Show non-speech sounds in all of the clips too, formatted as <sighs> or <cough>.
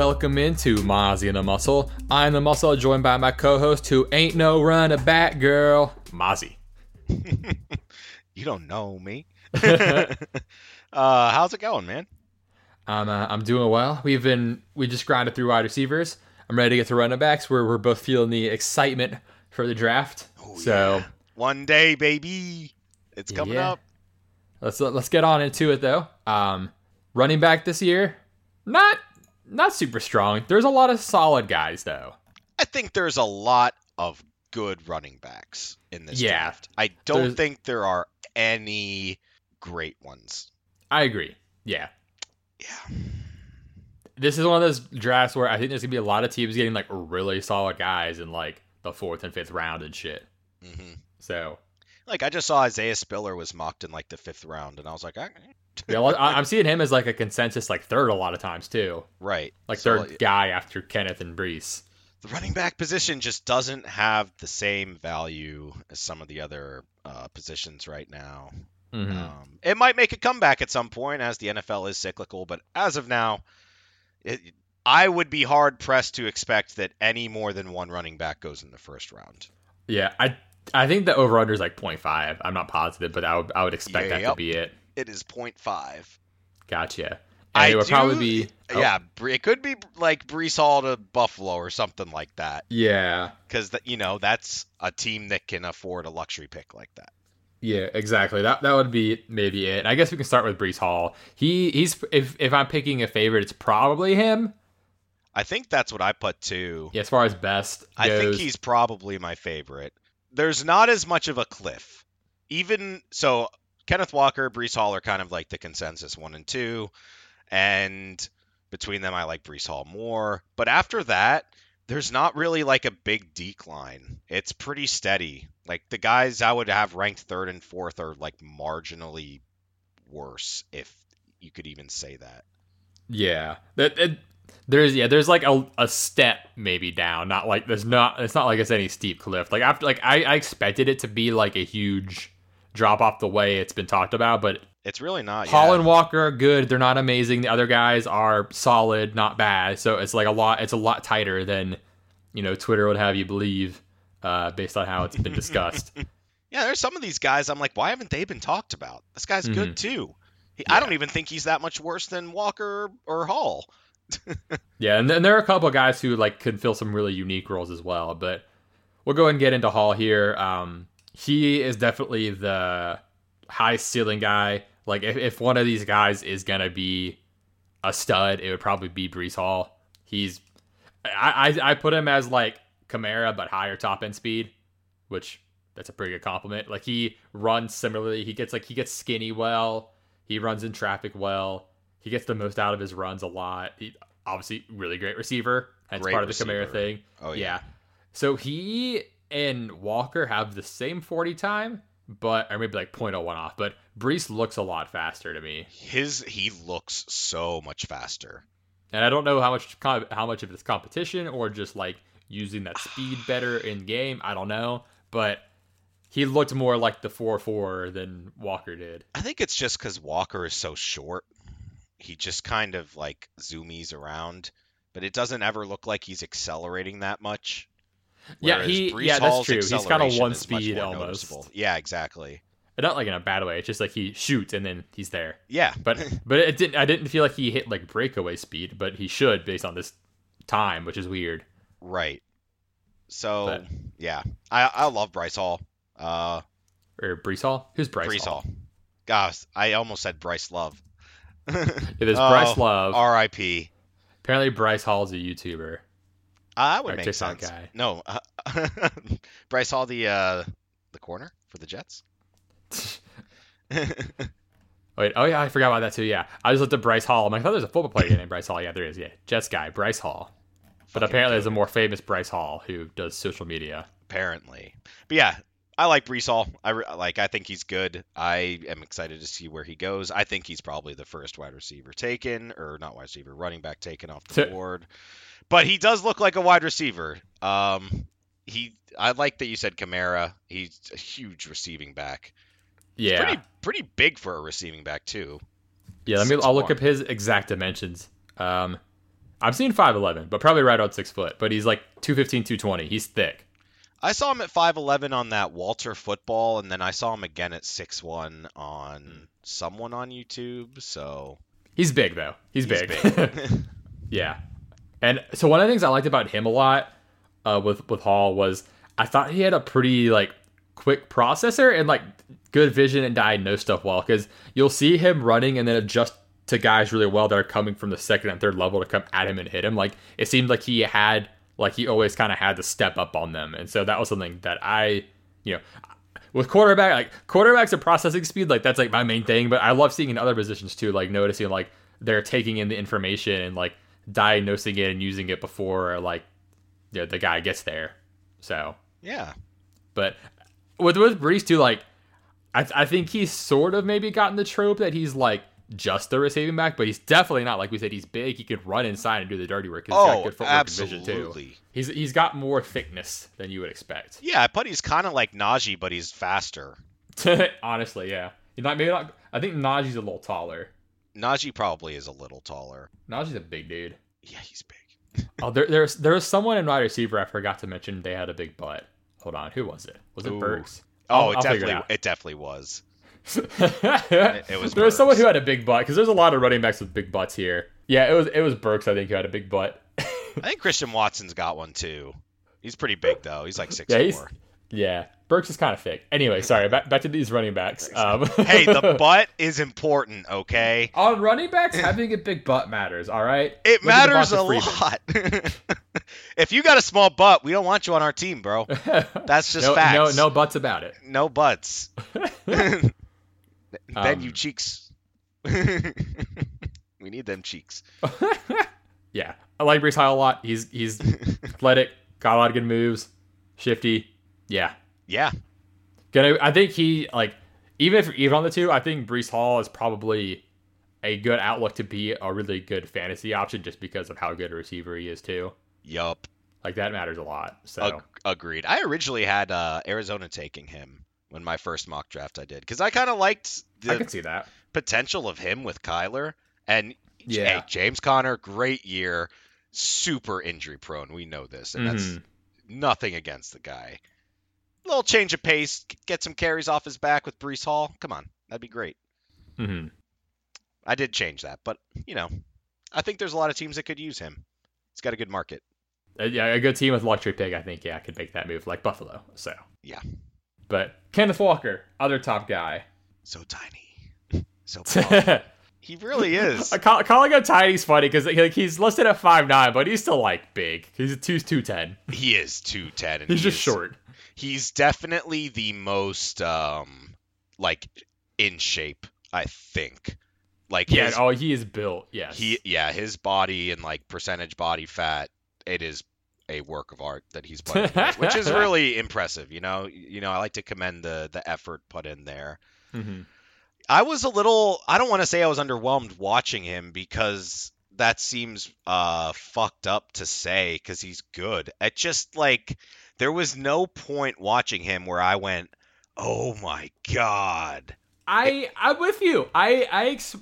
Welcome into Mozzie and the Muscle. I'm the Muscle, joined by my co-host, who ain't no run a back girl, Mozzie. <laughs> you don't know me. <laughs> uh, how's it going, man? I'm uh, I'm doing well. We've been we just grinded through wide receivers. I'm ready to get to running backs. Where we're both feeling the excitement for the draft. Oh, so yeah. one day, baby, it's coming Yeah. up. let's let's get on into it though. Um, running back this year, not not super strong. There's a lot of solid guys though. I think there's a lot of good running backs in this Yeah. draft. I don't There's- think there are any great ones. I agree. Yeah. Yeah. this is one of those drafts where I think there's gonna be a lot of teams getting like really solid guys in like the fourth and fifth round and shit. hmm So Like I just saw Isaiah Spiller was mocked in like the fifth round, and I was like, "Ah, yeah, well, I- I'm seeing him as like a consensus like third a lot of times too, right, like So, third guy after Kenneth and Breece. the running back position just doesn't have the same value as some of the other uh, positions right now. Mhm. Um, it might make a comeback at some point as the NFL is cyclical, but as of now, it, I would be hard pressed to expect that any more than one running back goes in the first round. Yeah, I I think the over under is like 0.5. I'm not positive, but I would I would expect that to be it. It is 0.5. Gotcha. And I it would do- probably be oh, Yeah, it could be like Breece Hall to Buffalo or something like that, yeah. because you know that's a team that can afford a luxury pick like that. Yeah, exactly. That that would be maybe it. I guess we can start with Breece Hall. He he's if if I'm picking a favorite, it's probably him. I think that's what I put too. Yeah, as far as best I think he's probably my favorite. There's not as much of a cliff. Even so, Kenneth Walker, Breece Hall are kind of like the consensus one and two, and between them, I like Breece Hall more. But after that, there's not really like a big decline. It's pretty steady. Like the guys I would have ranked third and fourth are like marginally worse, if you could even say that. Yeah, that- there's yeah, there's like a, a step maybe down. Not like there's not. It's not like it's any steep cliff. Like after like I, I expected it to be like a huge drop off the way it's been talked about, but It's really not. Hall yeah. and Walker are good. They're not amazing. The other guys are solid, not bad. So it's like a lot. It's a lot tighter than you know Twitter would have you believe, uh, based on how it's been discussed. <laughs> Yeah, there's some of these guys I'm like, why haven't they been talked about? This guy's Mhm. good too. He, I don't even think he's that much worse than Walker or Hall. <laughs> Yeah, and then there are a couple of guys who like could fill some really unique roles as well. But we'll go ahead and get into Hall here. Um, he is definitely the high ceiling guy. Like if, if one of these guys is gonna be a stud, it would probably be Breece Hall. He's I, I I put him as like Kamara but higher top end speed, which that's a pretty good compliment. Like he runs similarly. He gets like he gets skinny well. He runs in traffic well. He gets the most out of his runs a lot. He, obviously, really great receiver. That's part of the Kamara thing. Oh yeah. yeah. So he and Walker have the same 40 time, but or maybe like 0.01 off. But Breece looks a lot faster to me, His he looks so much faster. and I don't know how much how much of it's competition or just like using that speed <sighs> better in game. I don't know, but he looked more like the 4-4 than Walker did. I think it's just because Walker is so short. He just kind of like zoomies around, but it doesn't ever look like he's accelerating that much. Yeah, he- Breece yeah, that's true. He's kinda acceleration one speed almost. noticeable. Yeah, exactly. Not like in a bad way. It's just like he shoots and then he's there. Yeah, But <laughs> but it didn't. I didn't feel like he hit like breakaway speed, but he should based on this time, which is weird. right. So But- yeah, I I love Bryce Hall. Uh, Or Breece Hall? Who's Bryce, Breece Hall? Hall. Gosh, I almost said Bryce Love. It is <laughs> Oh, Bryce Love. R.I.P. Apparently, Bryce Hall's a YouTuber. Uh, that would make TikTok sense. guy. No, uh, <laughs> Bryce Hall, the uh, the corner for the Jets. <laughs> Wait, oh yeah, I forgot about that too. Yeah, I just looked at Bryce Hall. I'm like, I thought there's a football player named Bryce Hall. Yeah, there is. Yeah, Jets guy, Bryce Hall. But Fucking apparently, there's a more famous Bryce Hall who does social media. apparently. But yeah, I like Breece Hall. I re- like. I think he's good. I am excited to see where he goes. I think he's probably the first wide receiver taken, or not wide receiver, running back taken off the board. But he does look like a wide receiver. Um, he. I like that you said Kamara. He's a huge receiving back. Yeah, Pretty pretty big for a receiving back too. yeah. Let me. I'll look 6'1". up his exact dimensions. Um, I'm seeing 5'11, but probably right on six foot. But he's like 215, 220. He's thick. I saw him at 5'11 on that Walter football, and then I saw him again at 6'1 on someone on YouTube. So He's big though. He's, he's big. <laughs> <laughs> Yeah. And so one of the things I liked about him a lot uh, with with Hall was I thought he had a pretty like quick processor and like good vision and diagnose stuff well because you'll see him running and then adjust to guys really well that are coming from the second and third level to come at him and hit him. Like it seemed like he had like he always kind of had to step up on them, and so that was something that I you know. With quarterback, like quarterbacks and processing speed, like that's like my main thing. But I love seeing in other positions too, like noticing like they're taking in the information and like diagnosing it and using it before like you know, the guy gets there. So, yeah, but with with Breece too, like I I think he's sort of maybe gotten the trope that he's like just the receiving back, but he's definitely not. Like we said, he's big. He could run inside and do the dirty work. he's got Oh, good footwork vision too. absolutely. He's he's got more thickness than you would expect. Yeah, but he's kind of like Najee, but he's faster. <laughs> Honestly, yeah. He's not maybe not. I think Najee's a little taller. Najee probably is a little taller. Najee's a big dude. Yeah, he's big. <laughs> Oh, there, there's there was someone in wide receiver I forgot to mention. They had a big butt. Hold on, who was it? Was it Ooh. Burks? Oh, I'll- it I'll definitely it it, definitely was. <laughs> it was there was someone who had a big butt because there's a lot of running backs with big butts here. Yeah, it was it was Burks I think who had a big butt. I think Christian Watson's got one too. He's pretty big though. He's like six yeah, four. yeah. Burks is kind of thick. Anyway, sorry. Back, back to these running backs. Um, <laughs> hey, the <laughs> butt is important, okay? on running backs, having a big butt matters. All right, It Look matters a lot. if you got a small butt, we don't want you on our team, bro. That's just no, facts. no, no butts about it. no butts. Then Um, you cheeks. <laughs> we need them cheeks. <laughs> Yeah, I like Breece Hall a lot. He's he's athletic, got a lot of good moves, shifty. Yeah, Yeah, gonna. I think he like even if even on the two, I think Breece Hall is probably a good outlook to be a really good fantasy option just because of how good a receiver he is too. yup. Like that matters a lot. So Ag- agreed. I originally had uh, Arizona taking him when my first mock draft I did because I kind of liked I the see that. potential of him with Kyler and Yeah. hey, James Conner, great year, super injury prone. We know this, and that's Mhm. nothing against the guy. A Little change of pace, get some carries off his back with Breece Hall. Come on, that'd be great. hmm I did change that, but you know, I think there's a lot of teams that could use him. He's got a good market. Uh, yeah, a good team with luxury pick. I think yeah, could make that move like Buffalo. So Yeah. But Kenneth Walker, other top guy. So tiny, so <laughs> he really is. <laughs> Call, calling him tiny's funny because like, he's listed at five nine, but he's still like big. He's a two two ten. He is two ten, He's he just is- short. He's definitely the most um like in shape. I think. Like Yeah. his, Oh, he is built. Yes. he yeah his body and like percentage body fat it is a work of art that he's put in, which is <laughs> really impressive you know you know i like to commend the the effort put in there Mhm. i was a little i don't want to say i was underwhelmed watching him because that seems uh fucked up to say because he's good it just like there was no point watching him where i went oh my god I I'm with you. I I ex-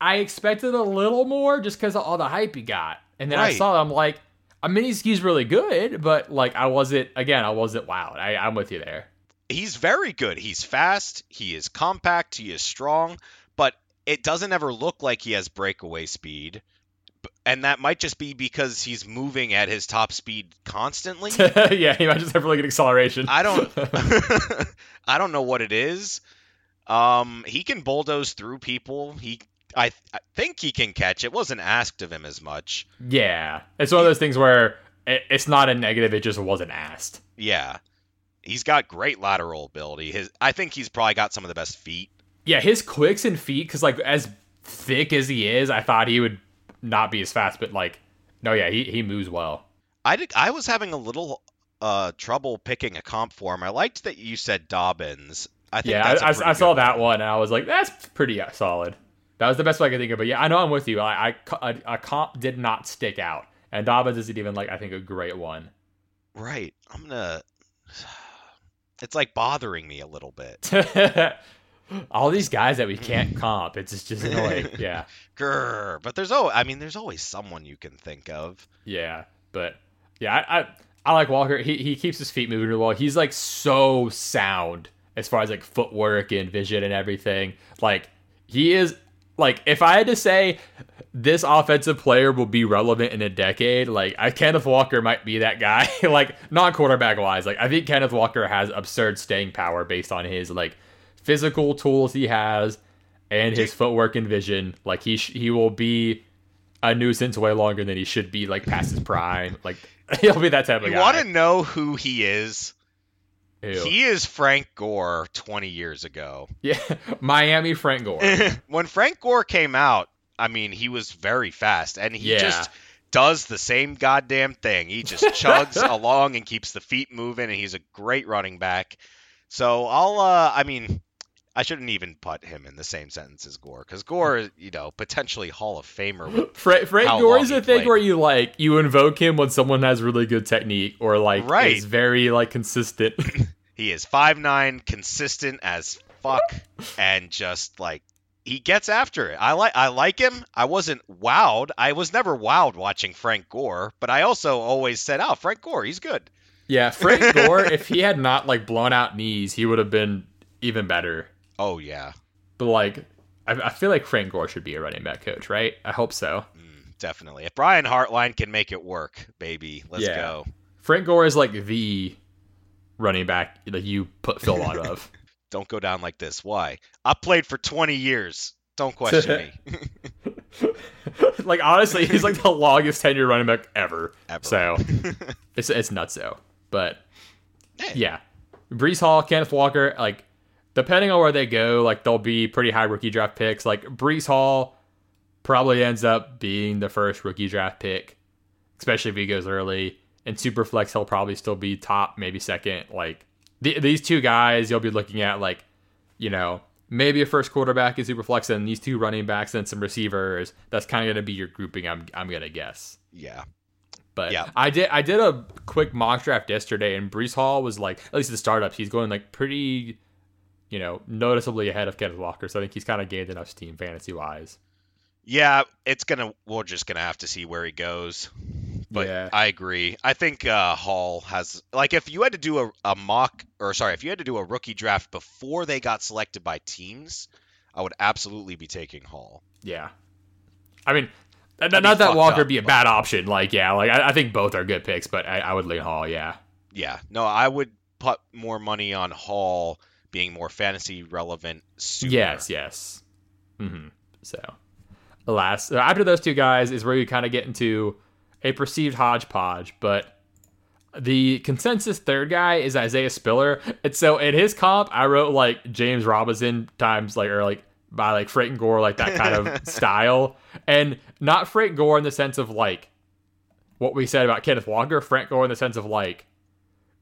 I expected a little more just because of all the hype he got, and then I Right. saw him like. I mean, he's, really good, but like I wasn't again. I wasn't wowed. I, I'm with you there. he's very good. He's fast, he is compact, he is strong, but it doesn't ever look like he has breakaway speed. And that might just be because he's moving at his top speed constantly. <laughs> yeah, he might just have really good acceleration. I don't <laughs> <laughs> I don't know what it is. Um he can bulldoze through people. He I, I think he can catch. It wasn't asked of him as much. yeah, it's one of those things where it, it's not a negative. It just wasn't asked. Yeah. He's got great lateral ability. His I think he's probably got some of the best feet yeah, his quicks and feet, because like as thick as he is, I thought he would not be as fast, but like, no, yeah, he, he moves well. I did, I was having a little uh, trouble picking a comp for him. I liked that you said Dobbins. I think yeah, I, I, I saw that one and I was like, that's pretty solid. That was the best way I could think of. But yeah, I know I'm with you. I, I a, comp did not stick out, and Dobbins isn't even like I think a great one. Right. I'm gonna. <sighs> It's like bothering me a little bit. <laughs> All these guys that we can't comp, it's just, just annoying. <laughs> Yeah. Grr. But there's oh, I mean, there's always someone you can think of. Yeah, but yeah, I, I I like Walker. He he keeps his feet moving really well. He's like so sound as far as like footwork and vision and everything. Like he is like if I had to say this offensive player will be relevant in a decade, like I Kenneth Walker might be that guy. <laughs> like not quarterback wise, like I think Kenneth Walker has absurd staying power based on his like physical tools he has and his footwork and vision. Like he sh- he will be a nuisance way longer than he should be. Like past his prime, like <laughs> He'll be that type of you guy. You want to know who he is? Ew. He is Frank Gore 20 years ago. <laughs> Yeah, Miami Frank Gore. <laughs> when Frank Gore came out, I mean, he was very fast, and he yeah. just does the same goddamn thing. He just <laughs> chugs along and keeps the feet moving, and he's a great running back. So I'll, uh, I mean, I shouldn't even put him in the same sentence as Gore because Gore, you know, potentially Hall of Famer. <laughs> Frank, Frank Gore is a thing played. where you like you invoke him when someone has really good technique or like right. is very like consistent. <laughs> he is five nine, consistent as fuck, and just like he gets after it. I like I like him. I wasn't wowed. I was never wowed watching Frank Gore, but I also always said, "Oh, Frank Gore, he's good." Yeah, Frank Gore, <laughs> if he had not like blown out knees, he would have been even better. Oh yeah. But like, I, I, feel like Frank Gore should be a running back coach, right? I hope so. Mm, definitely. If Brian Hartline can make it work, baby, let's yeah. go. Frank Gore is like the running back that you put Phil on of. <laughs> Don't go down like this. Why? I played for 20 years. Don't question me. <laughs> like honestly, he's like the longest tenure running back ever. ever. So <laughs> it's it's nuts though. But hey. yeah, Breece Hall, Kenneth Walker, like depending on where they go, like they'll be pretty high rookie draft picks. Like Breece Hall probably ends up being the first rookie draft pick, especially if he goes early. And Superflex, he'll probably still be top, maybe second. Like th- these two guys, you'll be looking at like, you know, maybe a first quarterback in Superflex, and these two running backs and some receivers. That's kind of gonna be your grouping. I'm I'm gonna guess. Yeah. But yeah. I did I did a quick mock draft yesterday, and Breece Hall was like, at least the startups, he's going like pretty you know, noticeably ahead of Kenneth Walker. So I think he's kind of gained enough steam fantasy wise. Yeah, it's gonna. We're just gonna have to see where he goes. But yeah. I agree. I think uh, Hall has like if you had to do a, a mock or sorry, if you had to do a rookie draft before they got selected by teams, I would absolutely be taking Hall. Yeah, I mean, not, not that Walker up, be a but... bad option. Like, yeah, like I, I, think both are good picks, but I, I would lean Hall. Yeah. Yeah. No, I would put more money on Hall being more fantasy relevant sooner. Yes, yes. Mm-hmm. So, alas, after those two guys is where you kind of get into a perceived hodgepodge, but the consensus third guy is Isaiah Spiller. And so in his comp, I wrote like James Robinson times like or like by like Frank Gore, like that kind of <laughs> style. And not Frank Gore in the sense of like what we said about Kenneth Walker, Frank Gore in the sense of like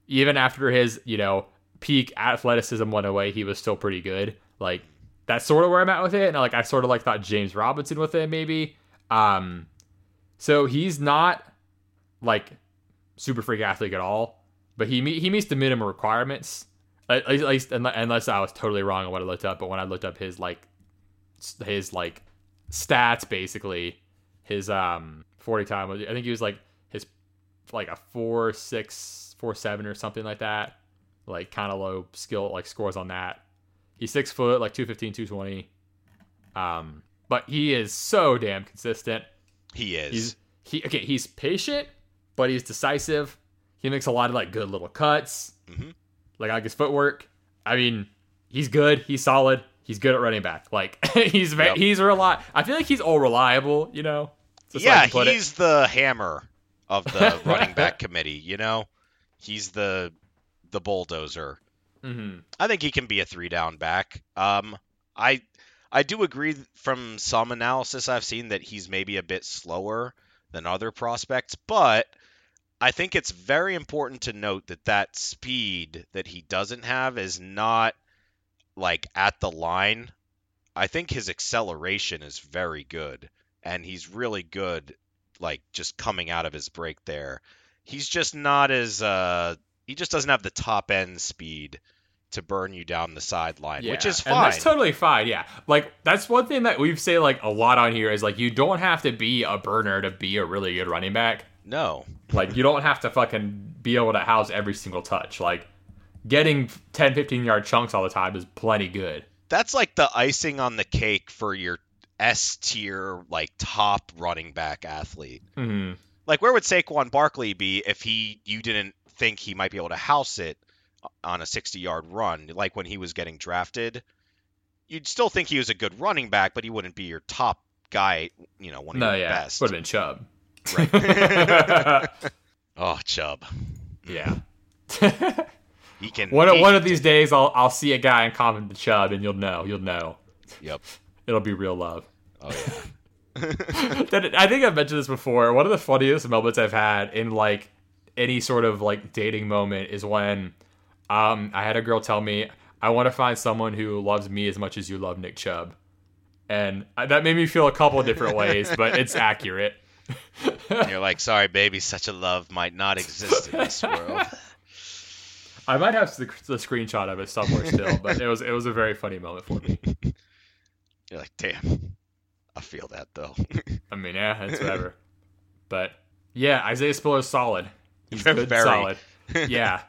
even after his, you know, peak athleticism went away, he was still pretty good. Like that's sort of where I'm at with it. And like I sort of like thought James Robinson with it maybe. Um, so he's not like super freak athlete at all, but he he meets the minimum requirements. At least unless I was totally wrong on what I looked up, but when I looked up his like his like stats, basically his um 40 time, I think he was like his like a four six four seven or something like that like kind of low skill like scores on that. He's six foot, like 215, 220. Um, but he is so damn consistent. He is. He's he okay. He's patient, but he's decisive. He makes a lot of like good little cuts. Mm-hmm. Like I like his footwork. I mean, he's good. He's solid. He's good at running back. Like <laughs> he's yep. he's a lot. I feel like he's all reliable. You know. yeah, he's it. the hammer of the <laughs> running back committee. You know, he's the the bulldozer. Mm-hmm. I think he can be a three down back. Um, I I do agree from some analysis I've seen that he's maybe a bit slower than other prospects, but I think it's very important to note that that speed that he doesn't have is not like at the line. I think his acceleration is very good and he's really good like just coming out of his break there. He's just not as uh he just doesn't have the top end speed to burn you down the sideline, which is fine. And that's totally fine. Yeah. Like that's one thing that we've say like a lot on here is like you don't have to be a burner to be a really good running back. no. Like you don't have to fucking be able to house every single touch. Like getting 10 15 yard chunks all the time is plenty good. That's like the icing on the cake for your S tier like top running back athlete. hmm Like where would Saquon Barkley be if he you didn't think he might be able to house it on a 60 yard run like when he was getting drafted? You'd still think he was a good running back, but he wouldn't be your top guy, you know, one of No, your yeah. best. Would have been Chubb. Right. <laughs> oh, Chubb. yeah. He can one he- one of these days I'll I'll see a guy and comment to Chubb and you'll know. You'll know. Yep. It'll be real love. Oh yeah. <laughs> I think I've mentioned this before. One of the funniest moments I've had in like any sort of like dating moment is when um I had a girl tell me I want to find someone who loves me as much as you love Nick Chubb. And that made me feel a couple of different ways, but it's accurate. You're like, sorry, baby, such a love might not exist in this world. <laughs> I might have the, the screenshot of it somewhere still, but it was it was a very funny moment for me. <laughs> You're like, damn. I feel that though. <laughs> I mean, yeah, it's whatever. But yeah, Isaiah Spiller is solid. He's good, Very. solid. <laughs> Yeah,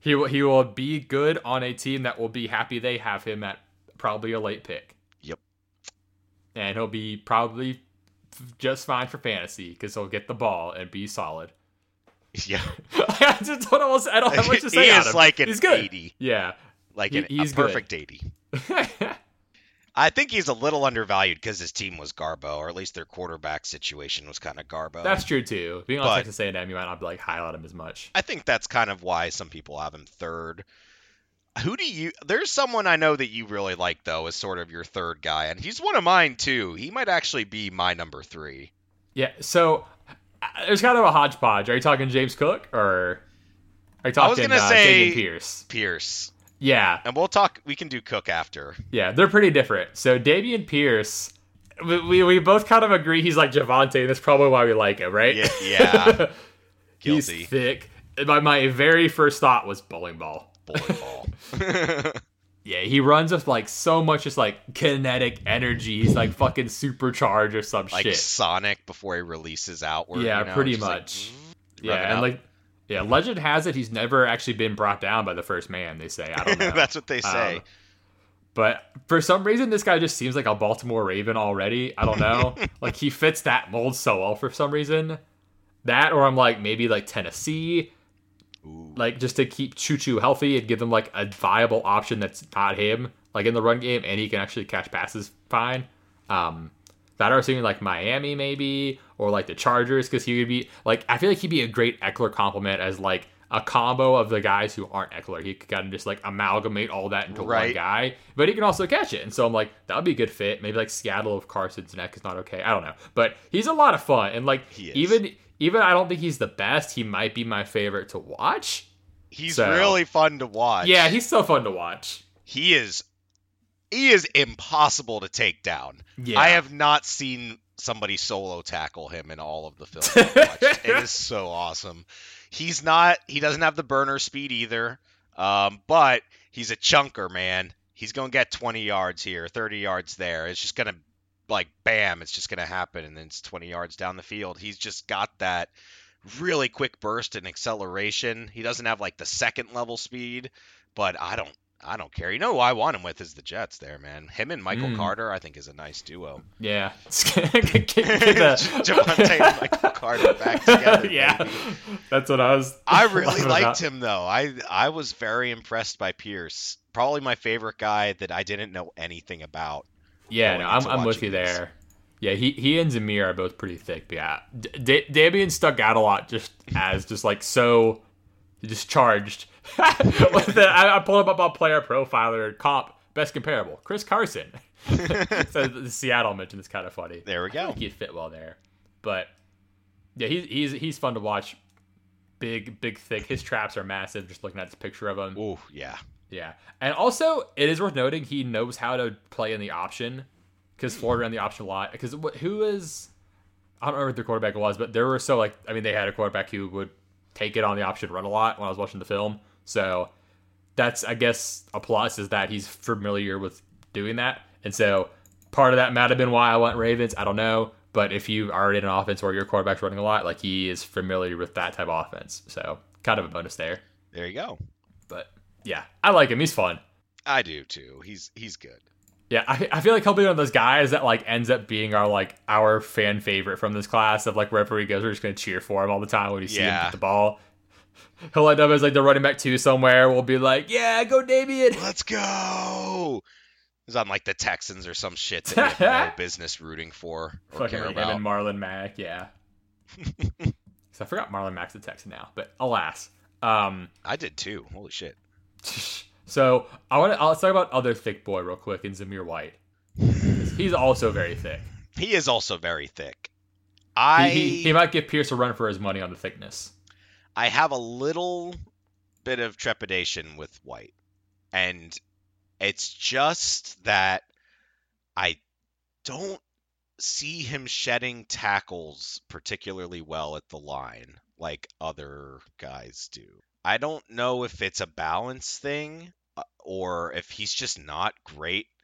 he will. He will be good on a team that will be happy they have him at probably a late pick. Yep. And he'll be probably just fine for fantasy because he'll get the ball and be solid. <laughs> yeah. <laughs> I just don't almost. I don't have much to say. he is like an He's good. 80. Yeah. Like He- an, he's a good. perfect 80. I think he's a little undervalued because his team was Garbo, or at least their quarterback situation was kind of Garbo. That's true too. Being on But- Texas A&M, you might not be like highlight him as much. I think that's kind of why some people have him third. Who do you? There's someone I know that you really like though, as sort of your third guy, and he's one of mine too. He might actually be my number three. Yeah, so there's kind of a hodgepodge. Are you talking James Cook or are you talking I was gonna uh, say- Pierce? Pierce, Yeah, and we'll talk. We can do Cook after. yeah, they're pretty different. So Dameon Pierce, we, we, we both kind of agree he's like Javonte, and that's probably why we like him, right? Yeah, <laughs> yeah. he's thick. My, my very first thought was bowling ball. Bowling <laughs> ball. Yeah, he runs with like so much just like kinetic energy. He's like fucking supercharged or some like shit. Sonic before he releases outward. Yeah, you know, pretty just much. rev yeah, and up. like yeah, legend has it he's never actually been brought down by the first man. They say I don't know. <laughs> That's what they say. Um, But for some reason, this guy just seems like a Baltimore Raven already. I don't know. <laughs> like he fits that mold so well for some reason. That, or I'm like maybe like Tennessee, Ooh. like just to keep Choo Choo healthy and give them like a viable option that's not him, like in the run game, and he can actually catch passes fine. Um, that are seeing like Miami maybe, or like the Chargers, because he would be like I feel like he'd be a great Ekeler compliment as like a combo of the guys who aren't Ekeler. He could kind of just like amalgamate all that into one guy, but he can also catch it. And so I'm like, that would be a good fit. Maybe like Seattle if Carson's neck is not okay. I don't know, but he's a lot of fun. And like even even I don't think he's the best. He might be my favorite to watch. He's So- really fun to watch. Yeah, he's so fun to watch. he is. He is impossible to take down. Yeah, I have not seen somebody solo tackle him in all of the films <laughs> it is so awesome. He's not. He doesn't have the burner speed either. Um, but he's a chunker, man. He's gonna get 20 yards here, 30 yards there. It's just gonna like bam. It's just gonna happen, and then it's 20 yards down the field. He's just got that really quick burst and acceleration. He doesn't have like the second level speed, but I don't. I don't care. You know who I want him with is the Jets there, man. Him and Michael Mm. Carter, I think, is a nice duo. yeah. <laughs> Get- get- <laughs> Javonte and Michael Carter back <laughs> together. yeah, baby. that's what I was. I really liked about. him though. I I was very impressed by Pierce. Probably my favorite guy that I didn't know anything about. Yeah, no, I'm, I'm with you these. there. Yeah, he he and Zamir are both pretty thick. But yeah, D- D- stuck out a lot just as just like so just charged. <laughs> The, I, I pulled up on Player Profiler comp Best comparable, Chris Carson. <laughs> so the Seattle mention is kind of funny. There we go. he'd fit well there. But yeah, he's he's he's fun to watch. Big, big, thick. His traps are massive. Just looking at this picture of him. Ooh, yeah. Yeah, and also it is worth noting he knows how to play in the option because Florida ran the option a lot. Because who is I don't remember what the quarterback was, but there were so like I mean they had a quarterback who would take it on the option run a lot when I was watching the film. So that's I guess a plus is that he's familiar with doing that, and so part of that might have been why I went Ravens. I don't know, but if you are in an offense where your quarterback's running a lot, like he is familiar with that type of offense, so kind of a bonus there. There you go. But yeah, I like him. He's fun. I do too. He's he's good. Yeah, I, I feel like he'll be one of those guys that like ends up being our like our fan favorite from this class of like wherever he goes, we're just gonna cheer for him all the time when we see him Yeah. get the ball. <laughs> He'll end up as like the running back two somewhere. We'll be like, yeah, go Dameon. Let's go. He's on like the Texans or some shit that we have no <laughs> business rooting for or Fucking care him about. and Marlon Mack, yeah. <laughs> so I forgot Marlon Mack's a Texan now, but alas. Um, I did too. Holy shit. so I want to. Let's talk about other thick boy real quick in Zamir White. He's also very thick. He is also very thick. He, I he, he might give Pierce a run for his money on the thickness. I have a little bit of trepidation with White. And it's just that I don't see him shedding tackles particularly well at the line like other guys do. I don't know if it's a balance thing uh, or if he's just not great at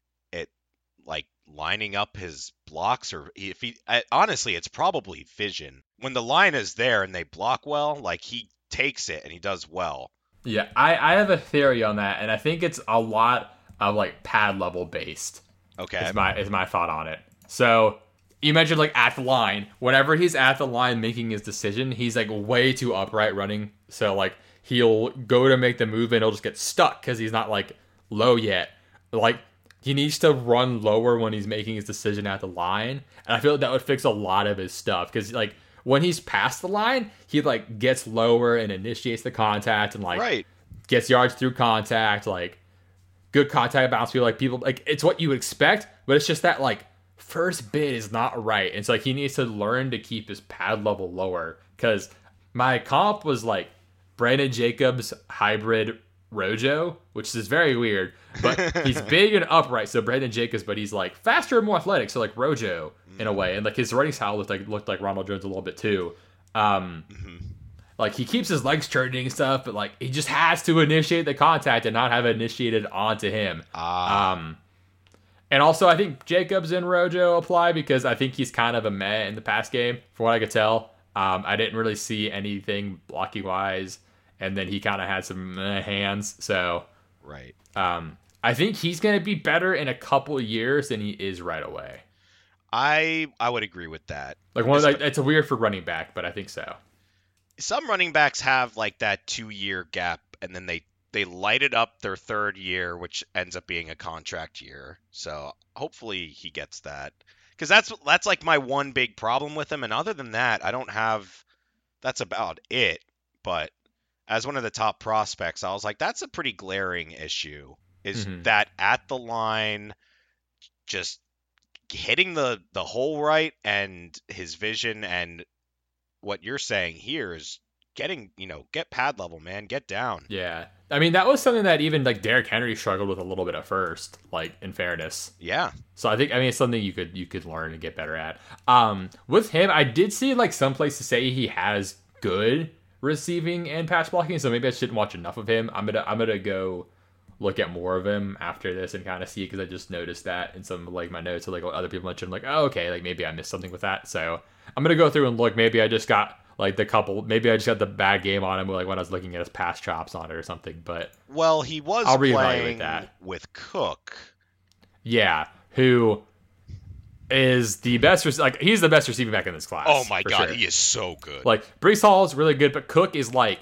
like lining up his blocks or if he I, honestly it's probably vision. When the line is there and they block well, like he takes it and he does well. Yeah, I, I have a theory on that, and I think it's a lot of like pad level based. Okay. Is my is my thought on it. So you mentioned like at the line. Whenever he's at the line making his decision, he's like way too upright running. So like he'll go to make the move and he'll just get stuck because he's not like low yet. Like he needs to run lower when he's making his decision at the line, and I feel like that would fix a lot of his stuff because like when he's past the line, he like gets lower and initiates the contact and like right. gets yards through contact, like good contact bounce feel like people like it's what you would expect, but it's just that like first bit is not right. And so like he needs to learn to keep his pad level lower. Cause my comp was like Brandon Jacobs hybrid Rojo, which is very weird. But <laughs> he's big and upright, so Brandon Jacobs, but he's like faster and more athletic, so like Rojo in a way. And like his running style looked like looked like Ronald Jones a little bit too. Um like he keeps his legs turning and stuff, but like he just has to initiate the contact and not have it initiated onto him. Ah, Um, and also I think Jacobs and Rojo apply because I think he's kind of a meh in the past game, from what I could tell. Um, I didn't really see anything blocking wise, and then he kind of had some meh hands. So right. um, I think he's gonna be better in a couple years than he is right away. I I would agree with that. Like one, like it's a weird for running back, but I think so. Some running backs have like that two year gap, and then they they light it up their third year, which ends up being a contract year. So hopefully he gets that, because that's that's like my one big problem with him. And other than that, I don't have. That's about it. But as one of the top prospects, I was like, that's a pretty glaring issue. Is Mhm. that at the line, just hitting the the hole right, and his vision and what you're saying here is getting, you know, get pad level, man, get down. Yeah, I mean that was something that even like Derrick Henry struggled with a little bit at first. Like in fairness, Yeah. So I think I mean it's something you could you could learn and get better at. Um, with him, I did see like some place to say he has good receiving and pass blocking. So maybe I shouldn't watch enough of him. I'm gonna I'm gonna go look at more of him after this and kind of see because I just noticed that in some like my notes or like other people mentioned. Like oh okay, like maybe I missed something with that. So I'm gonna go through and look. Maybe I just got like the couple. Maybe I just got the bad game on him like when I was looking at his pass chops on it or something. But Well, he was I'll reevaluate playing that. with Cook. yeah, who is the best? Like he's the best receiving back in this class. Oh my god, sure. he is so good. Like Breece Hall is really good, but Cook is like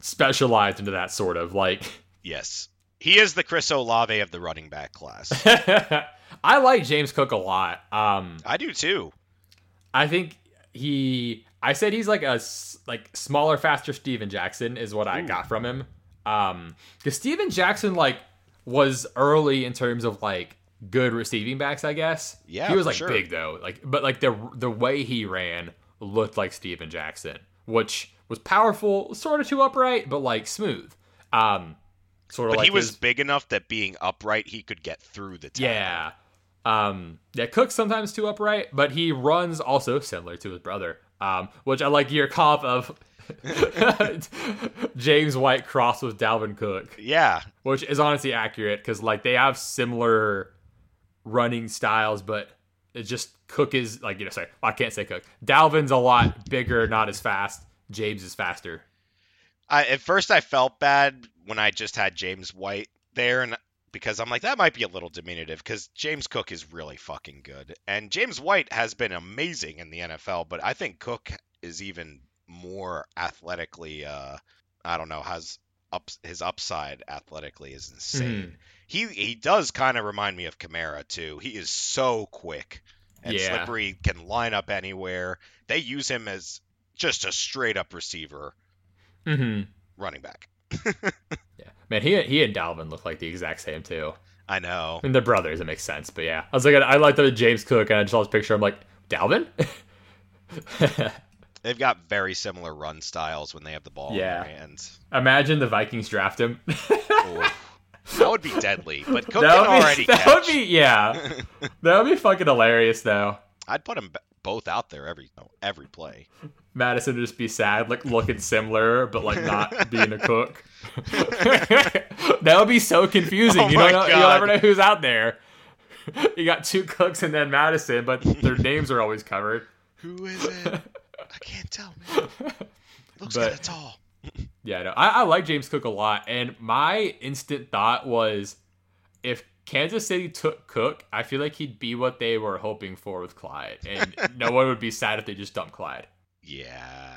specialized into that sort of like. yes. He is the Chris Olave of the running back class. <laughs> I like James Cook a lot. Um, I do too. I think he. I said he's like a like smaller, faster Steven Jackson is what I got from him. Um, because Steven Jackson like was early in terms of like good receiving backs, I guess. Yeah, he was like sure. big though, like but like the the way he ran looked like Steven Jackson, which was powerful, sort of too upright, but like smooth. Um, sort of But like he was his- big enough that being upright, he could get through the tackle. yeah. Um, yeah, Cook's sometimes too upright, but he runs also similar to his brother. Um, which I like your comp of <laughs> James White cross with Dalvin Cook, Yeah. which is honestly accurate because like they have similar running styles, but it's just Cook is like you know sorry I can't say Cook. Dalvin's a lot bigger, not as fast. James is faster. I, at first, I felt bad when I just had James White there, and because I'm like that might be a little diminutive because James Cook is really fucking good, and James White has been amazing in the NFL, but I think Cook is even more athletically. Uh, I don't know, has up his upside athletically is insane. He he does kind of remind me of Kamara too. He is so quick and Yeah. slippery, can line up anywhere. They use him as just a straight up receiver hmm running back. <laughs> Yeah, man, he he and Dalvin look like the exact same too. I know. I mean, they're brothers. It makes sense. But yeah, I was like, I like the James Cook, and I just saw his picture. I'm like, Dalvin. <laughs> They've got very similar run styles when they have the ball Yeah. in their hands. Imagine the Vikings draft him. <laughs> That would be deadly. But Cook that can be, already that catch. would be yeah. that would be fucking hilarious though. I'd put them both out there every every play. Mattison would just be sad, like looking similar, but like not <laughs> being a cook. <laughs> that would be so confusing. Oh you know, you'll never know who's out there. You got two cooks and then Mattison, but their <laughs> names are always covered. Who is it? I can't tell. Man. Looks kind of tall. Yeah, no, I, I like James Cook a lot, and my instant thought was, if Kansas City took Cook, I feel like he'd be what they were hoping for with Clyde, and no <laughs> one would be sad if they just dumped Clyde. Yeah,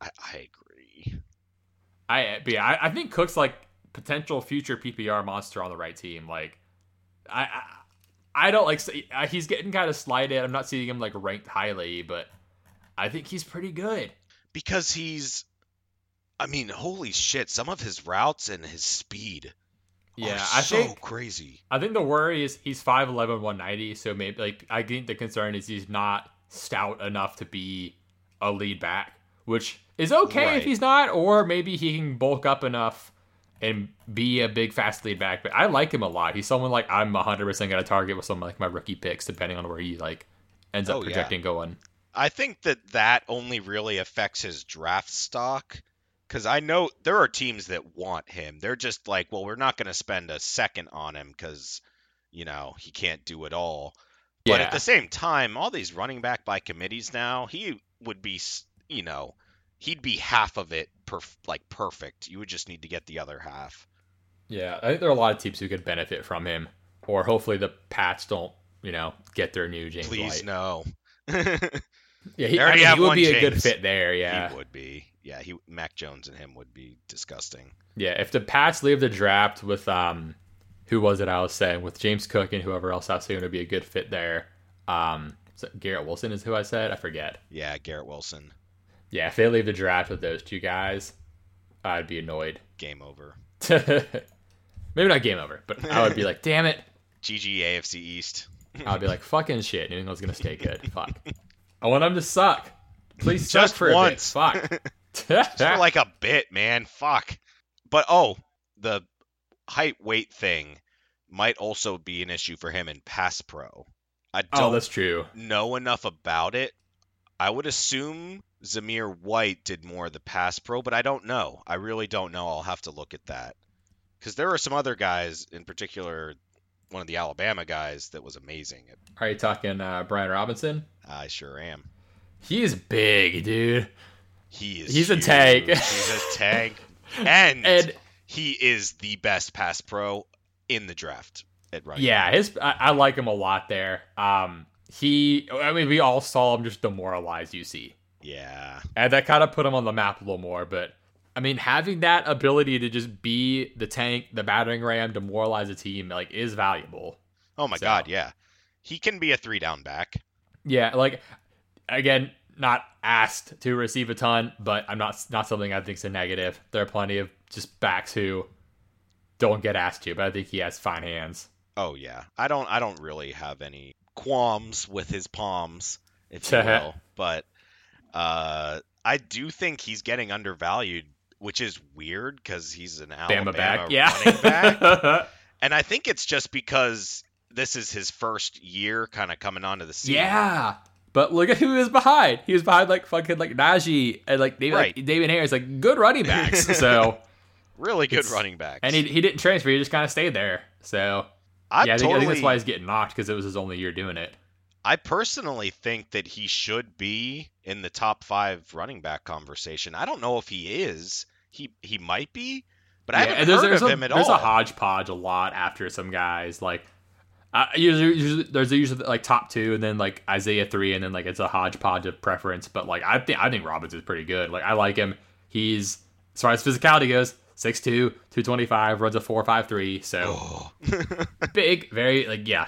I, I agree. I, but yeah, I, I think Cook's like potential future PPR monster on the right team. Like, I, I, I don't like uh, he's getting kind of slighted. I'm not seeing him like ranked highly, but I think he's pretty good. Because he's, I mean, holy shit! Some of his routes and his speed. Yeah, are I so think crazy. I think the worry is he's 5'11", 190, so maybe like I think the concern is he's not stout enough to be a lead back, which is okay Right. if he's not, or maybe he can bulk up enough and be a big fast lead back. But I like him a lot. He's someone like I'm 100% going to target with some like my rookie picks, depending on where he like ends up Oh, yeah. projecting going. I think that that only really affects his draft stock because I know there are teams that want him. They're just like, well, we're not going to spend a second on him because, you know, he can't do it all. Yeah. But at the same time, all these running back by committees now, he would be, you know, he'd be half of it, perf- like perfect. You would just need to get the other half. Yeah, I think there are a lot of teams who could benefit from him, or hopefully the Pats don't, you know, get their new James Please White. no. <laughs> Yeah, he, I mean, he would be a good fit there. Yeah, He would be. Yeah, he Mac Jones and him would be disgusting. Yeah, if the Pats leave the draft with um, who was it I was saying with James Cook and whoever else I was saying would be a good fit there. Um, Garrett Wilson is who I said. I forget. Yeah, Garrett Wilson, Yeah, if they leave the draft with those two guys, I'd be annoyed. <laughs> game over. Maybe not game over, but I would be like, damn it. <laughs> GG AFC East. <laughs> I'd be like, fucking shit. New England's gonna stay good. Fuck. I want them to suck. Please suck Just for a once. bit. Fuck. Just for like a <laughs> bit, man. Fuck. But oh, the height weight thing might also be an issue for him in Pass Pro. I oh, don't that's true. know enough about it. I would assume Zamir White did more of the Pass Pro, but I don't know. I really don't know. I'll have to look at that. Because there are some other guys, in particular, one of the Alabama guys that was amazing. Are you talking uh, Brian Robinson? I sure am. He is big, dude. He is. He's a tank. He's a tank, and, <laughs> And he is the best pass pro in the draft at running. Yeah, his I, I like him a lot there. Um, he, I mean, we all saw him just demoralize UC, Yeah. and that kind of put him on the map a little more. But I mean, having that ability to just be the tank, the battering ram, demoralize a team, like, is valuable. Oh my So- God. Yeah. He can be a three down back. Yeah, like again, not asked to receive a ton, but I'm not not something I think's a negative. There are plenty of just backs who don't get asked to, but I think he has fine hands. Oh yeah, I don't I don't really have any qualms with his palms, if you <laughs> will. but uh, I do think he's getting undervalued, which is weird because he's an Alabama Bama back, yeah. running back, <laughs> and I think it's just because this is his first year, kind of coming onto the scene. yeah. But look at who was behind. He was behind like fucking like Najee and like David, Right. like, David Harris, like good running backs. <laughs> so really good running backs. and he, he didn't transfer. He just kind of stayed there. So I yeah, I think, I think that's why he's getting knocked because it was his only year doing it. I personally think that he should be in the top five running back conversation. I don't know if he is. He he might be, but I haven't there's, heard there's of him at there's all. a hodgepodge a lot after some guys like. Uh, usually, usually, there's usually like top two, and then like Isaiah three, and then like it's a hodgepodge of preference. But like I think I think Robbins is pretty good. Like I like him. He's as far as physicality goes, 6'2", 225, runs a four five three. So Oh. <laughs> big, very like yeah,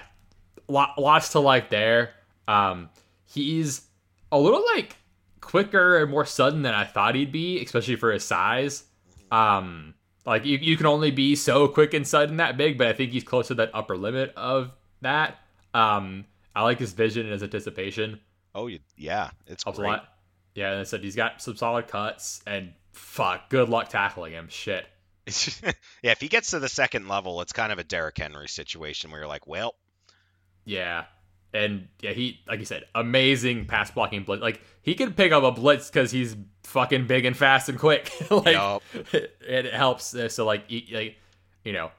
lot, lots to like there. Um, he's a little like quicker and more sudden than I thought he'd be, especially for his size. Um, like you, you can only be so quick and sudden that big, but I think he's close to that upper limit of that. Um, I like his vision and his anticipation. oh yeah, it's a great. lot. Yeah, and I said he's got some solid cuts and fuck, good luck tackling him. Shit. <laughs> yeah, if he gets to the second level, it's kind of a Derrick Henry situation where you're like, well, Yeah. And yeah, he like you said, amazing pass blocking blitz. Like he can pick up a blitz because he's fucking big and fast and quick. <laughs> like Yup. <laughs> it helps. uh, So like, he, like you know,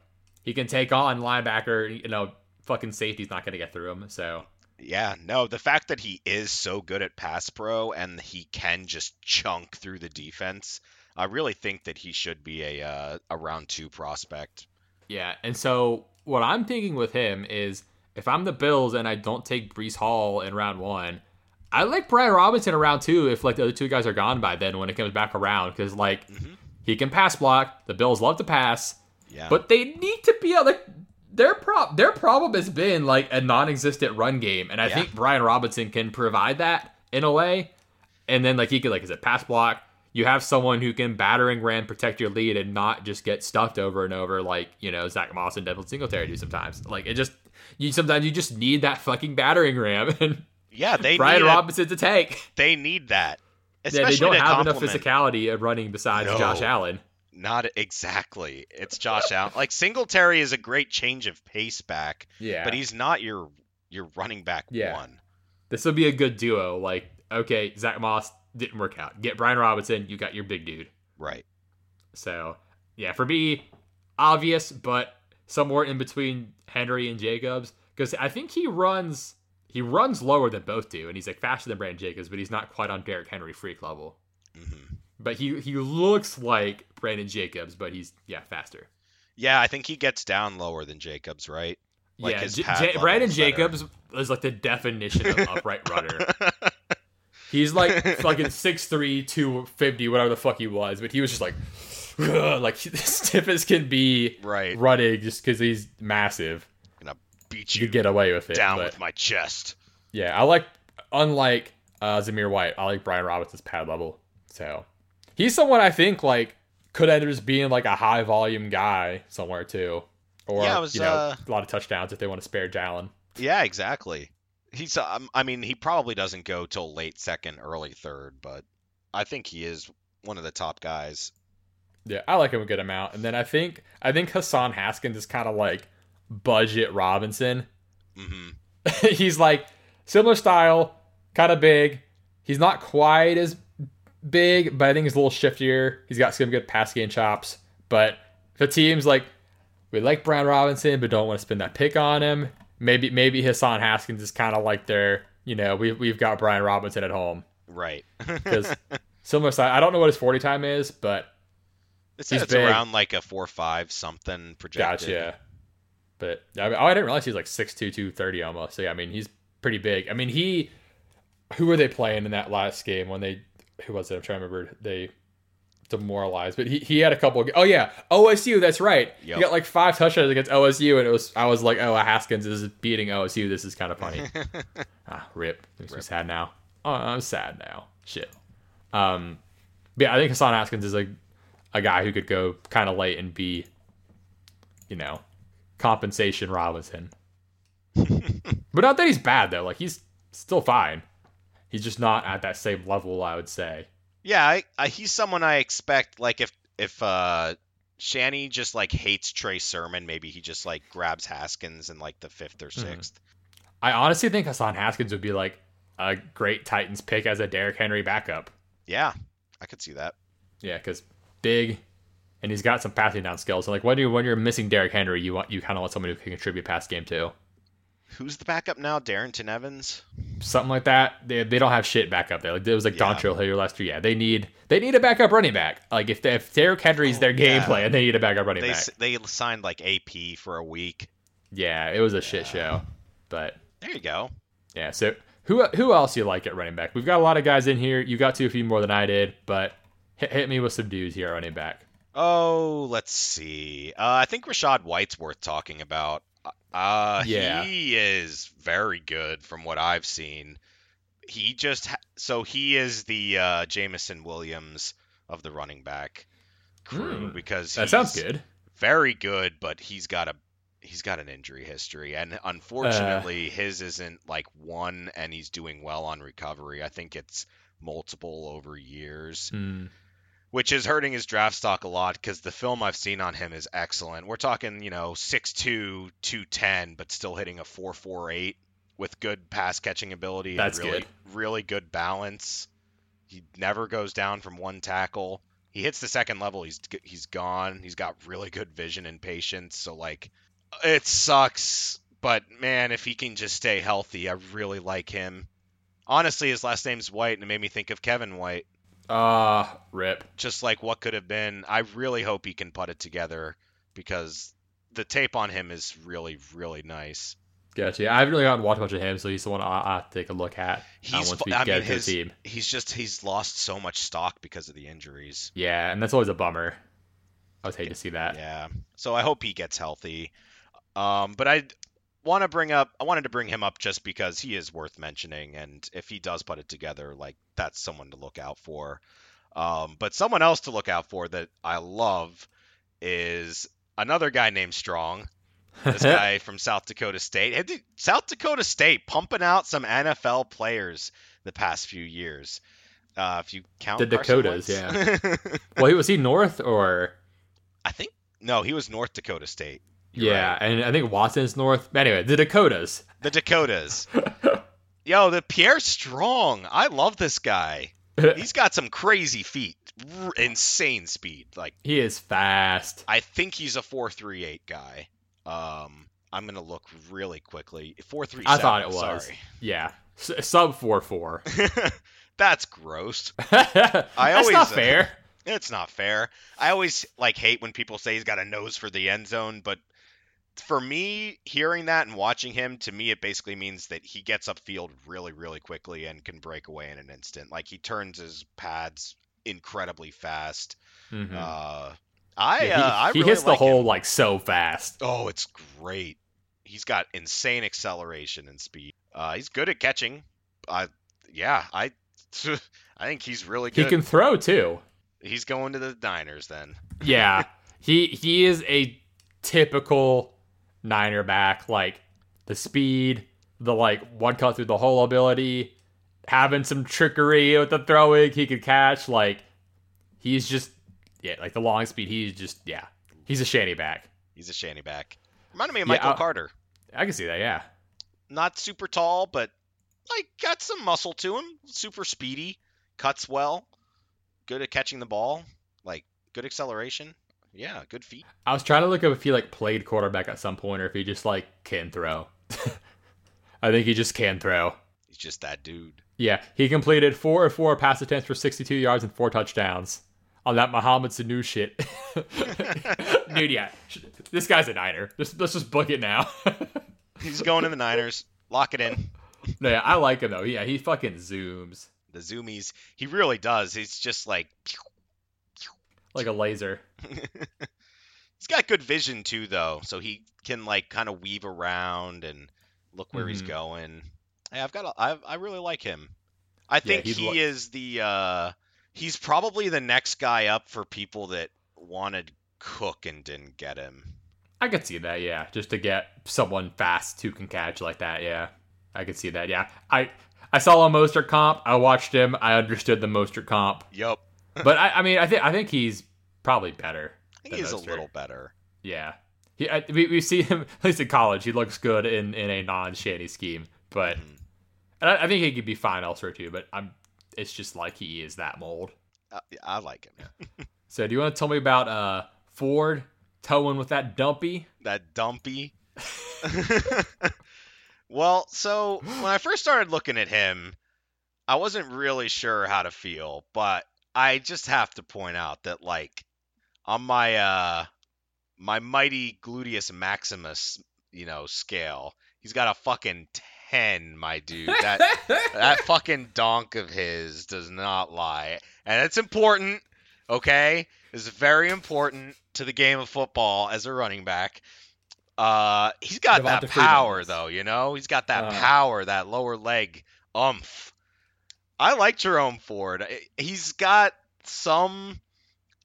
he can take on linebacker. You know, fucking safety's not gonna get through him. So yeah, no, the fact that he is so good at pass pro and he can just chunk through the defense, I really think that he should be a uh, a round two prospect. yeah. And so what I'm thinking with him is if I'm the Bills and I don't take Breece Hall in round one. I like Brian Robinson in round two if like the other two guys are gone by then when it comes back around because like Mhm. he can pass block. The Bills love to pass. Yeah, But they need to be like their prop their problem has been like a non-existent run game, and I Yeah. think Brian Robinson can provide that in a way. And then like he could like is it pass block? You have someone who can battering ram protect your lead and not just get stuffed over and over like you know Zach Moss and Devin Singletary do sometimes. Like it just you sometimes you just need that fucking battering ram and <laughs> yeah, they <laughs> Brian need a- Robinson's a tank. they need that. Yeah, they don't have enough physicality of running besides No. Josh Allen. Not exactly. It's Josh Allen. Like Singletary is a great change of pace back, Yeah, but he's not your your running back Yeah. one. This would be a good duo. Like, okay, Zach Moss didn't work out. Get Brian Robinson, you got your big dude. Right. So, yeah, for me, obvious, but somewhere in between Henry and Jacobs, because I think he runs he runs lower than both do, and he's like faster than Brandon Jacobs, but he's not quite on Derrick Henry freak level. hmm But he he looks like Brandon Jacobs, but he's yeah faster. Yeah, I think he gets down lower than Jacobs, right? Like yeah, his J- J- Brandon. Jacobs is like the definition of upright runner. <laughs> He's like <laughs> fucking 6'3", 250, whatever the fuck he was, but he was just like, <laughs> like <laughs> stiff as can be right. running just because he's massive. Gonna beat You you get away with it. down but with my chest. yeah, I like, unlike uh, Zamir White, I like Brian Robinson's pad level. So he's someone I think like could end up just being like a high volume guy somewhere too. Or, Yeah, was, you know, uh, a lot of touchdowns if they want to spare Jalen. Yeah, exactly. He's. Um, I mean, he probably doesn't go till late second, early third, but I think he is one of the top guys. Yeah, I like him a good amount. And then I think I think Hassan Haskins is kind of like budget Robinson. hmm <laughs> He's like similar style, kind of big. He's not quite as big, but I think he's a little shiftier. He's got some good pass game chops. But a team's like, we like Brian Robinson, but don't want to spend that pick on him, maybe maybe Hassan Haskins is kind of like their, you know, we we've got Brian Robinson at home Right. <laughs> because similar style. I don't know what his forty time is, but It said He's it's big. around like a four five something projected. Gotcha. But I, mean, oh, I didn't realize he was like 6'2", 230 almost. So yeah, I mean, he's pretty big. I mean, he. Who were they playing in that last game when they? Who was it? I'm trying to remember. They demoralized, but he, he had a couple. Of, oh yeah, OSU. That's right. Yep. He got like five touchdowns against OSU, and it was I was like, oh, Haskins is beating OSU. This is kind of funny. <laughs> ah, rip. Makes me sad now. Oh, I'm sad now. Shit. Um, but yeah, I think Hassan Haskins is a a guy who could go kind of late and be you know, compensation Robinson. <laughs> but not that he's bad though. Like he's still fine. He's just not at that same level, I would say. Yeah, I, I, he's someone I expect. Like if if uh, Shanny just like hates Trey Sermon, maybe he just like grabs Haskins in like the fifth or 6th mm-hmm. I honestly think Hassan Haskins would be like a great Titans pick as a Derrick Henry backup. Yeah, I could see that. Yeah, because big, and he's got some passing down skills. And like when you when you're missing Derrick Henry, you want you kind of want someone who can contribute pass game too. Who's the backup now? Darrynton Evans? Something like that. They, they don't have shit back up there. Like it was like yeah. Dontrell Hilliard last year. Yeah, they need they need a backup running back. Like if they, if Derrick Henry's oh, their game yeah. plan, they need a backup running they, back. They signed like AP for a week. Yeah, it was a yeah. shit show. But there you go. Yeah. So who who else you like at running back? We've got a lot of guys in here. You got to a few more than I did, but hit, hit me with some dudes here running back. Oh, let's see. Uh, I think Rachaad White's worth talking about. Uh, yeah. he is very good from what I've seen. He just ha- so he is the uh, Jameson Williams of the running back crew mm, because that sounds good. Very good, but he's got a he's got an injury history, and unfortunately, uh, his isn't like one, and he's doing well on recovery. I think it's multiple over years. Mm which is hurting his draft stock a lot because the film I've seen on him is excellent. We're talking, you know, 6'2", 210, but still hitting a 4.48 with good pass catching ability That's and really, good. really good balance. He never goes down from one tackle. He hits the second level, he's he's gone. He's got really good vision and patience. So like, it sucks, but man, if he can just stay healthy, I really like him. Honestly, his last name's White, and it made me think of Kevin White. Ah, uh, rip. Just like what could have been. I really hope he can put it together because the tape on him is really, really nice. Gotcha. I haven't really gotten to watch much of him, so he's the one I to take a look at uh, he's, once we I get mean, his, team. He's just he's lost so much stock because of the injuries. Yeah, and that's always a bummer. I would hate to see that. Yeah. So I hope he gets healthy. Um, but I want to bring up I wanted to bring him up just because he is worth mentioning and if he does put it together like that's someone to look out for. Um, but someone else to look out for that I love is another guy named Strong. This <laughs> guy from South Dakota State. South Dakota State pumping out some NFL players the past few years. Uh, if you count the Dakotas, yeah. <laughs> well, was he North or? I think no, he was North Dakota State. You're yeah, right. and I think Watson's north. Anyway, the Dakotas. <laughs> The Dakotas. <laughs> Yo, the Pierre Strong. I love this guy. He's got some crazy feet, R- insane speed. Like he is fast. I think he's a four three eight guy. Um, I'm gonna look really quickly. Four three. I thought it was. Sorry. Yeah, S- sub four four. <laughs> That's gross. I always, That's not fair. Uh, it's not fair. I always like hate when people say he's got a nose for the end zone, but for me, hearing that and watching him, to me, it basically means that he gets upfield really, really quickly and can break away in an instant. Like he turns his pads incredibly fast. Mm-hmm. Uh, I, yeah, he, uh, I he really hits like the hole him. like so fast. Oh, it's great. He's got insane acceleration and speed. Uh, he's good at catching. Uh, yeah, I, <laughs> I think he's really good. He can throw too. He's going to the Niners then. Yeah, <laughs> he he is a typical Niner back, like the speed, the like one cut through the hole ability, having some trickery with the throwing he could catch. Like he's just yeah, like the long speed. He's just yeah, he's a Shanny back. He's a Shanny back. Reminded me of Michael yeah, uh, Carter. I can see that. Yeah, not super tall, but like got some muscle to him. Super speedy, cuts well, good at catching the ball, like good acceleration yeah, good feet. I was trying to look up if he like played quarterback at some point or if he just like can throw. <laughs> I think he just can throw. He's just that dude. Yeah, he completed four or four pass attempts for 62 yards and four touchdowns on that Mohamed Sanu shit. <laughs> dude, yeah, this guy's a Niner. Just, let's just book it now. <laughs> He's going in the Niners. Lock it in. No, yeah, I like him though. Yeah, he fucking zooms. The zoomies. He really does. He's just like like a laser. <laughs> he's got good vision too, though, so he can like kind of weave around and look where mm-hmm. he's going. Hey, I've got, a, I, I really like him. I think yeah, he lo- is the, uh, he's probably the next guy up for people that wanted Cook and didn't get him. I could see that, yeah. Just to get someone fast who can catch like that, yeah. I could see that, yeah. I I saw a Mostert comp. I watched him. I understood the Mostert comp. Yup. But I, I mean, I think I think he's probably better. I think he's a little better. Yeah. He, I, we, we see him <laughs> at least in college. He looks good in, in a non shady scheme, but Mhm. and I, I think he could be fine elsewhere too. But I'm it's just like he is that mold. Uh, yeah, I like him. <laughs> So do you want to tell me about uh Ford towing with that dumpy? that dumpy. <laughs> well, so when I first started looking at him, I wasn't really sure how to feel, but I just have to point out that like on my uh my mighty gluteus maximus, you know, scale, he's got a fucking 10, my dude. That that <laughs> fucking donk of his does not lie. And it's important, okay? It's very important to the game of football as a running back. Uh, he's got that Devonta Freeman power is. though, you know? He's got that Uh. power, that lower leg umph. I like Jerome Ford. He's got some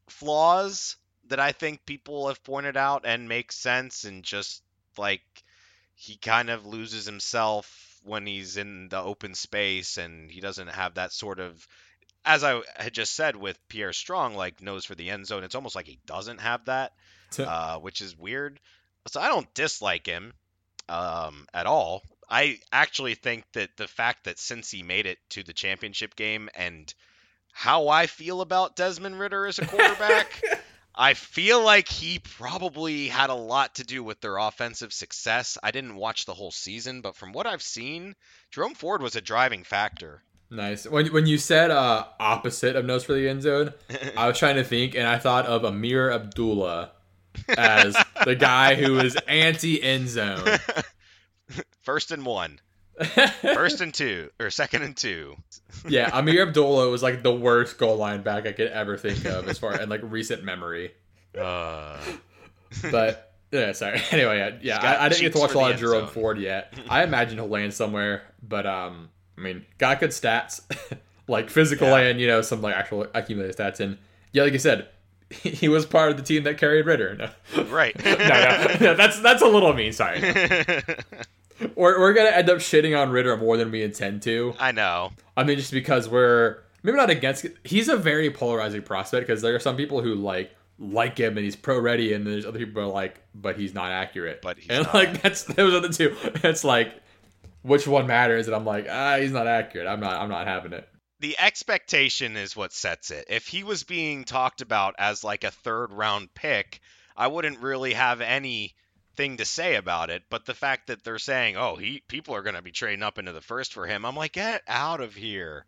flaws that I think people have pointed out and make sense and just like he kind of loses himself when he's in the open space and he doesn't have that sort of as I had just said with Pierre Strong like nose for the end zone it's almost like he doesn't have that uh, which is weird so I don't dislike him um, at all I actually think that the fact that since he made it to the championship game and how I feel about Desmond Ridder as a quarterback <laughs> I feel like he probably had a lot to do with their offensive success. I didn't watch the whole season, but from what I've seen, Jerome Ford was a driving factor. nice. When when you said uh opposite of nose for the end zone, <laughs> I was trying to think, and I thought of Ameer Abdullah as the guy who is <laughs> anti end zone. First and one, <laughs> first and two, or second and two. <laughs> yeah, Ameer Abdullah was like the worst goal line back I could ever think of as far in like recent memory. Uh, <laughs> But yeah, sorry. Anyway, yeah, yeah I, I didn't get to watch a lot of Jerome zone. Ford yet. I imagine he'll land somewhere, but um, I mean, got good stats, like physical Yeah. and you know some like actual accumulated stats. And yeah, like you said, he was part of the team that carried Ridder. No, right. no, no, no, that's that's a little mean. Sorry, we're we're gonna end up shitting on Ridder more than we intend to. I know. I mean, just because we're maybe not against. He's a very polarizing prospect because there are some people who like like him and he's pro ready, and there's other people who are like, but he's not accurate. But he's and not. like that's those are the two. It's like which one matters, and I'm like, ah, he's not accurate. I'm not. I'm not having it. The expectation is what sets it. If he was being talked about as like a third round pick, I wouldn't really have anything to say about it. But the fact that they're saying, "Oh, he people are going to be trading up into the first for him," I'm like, get out of here.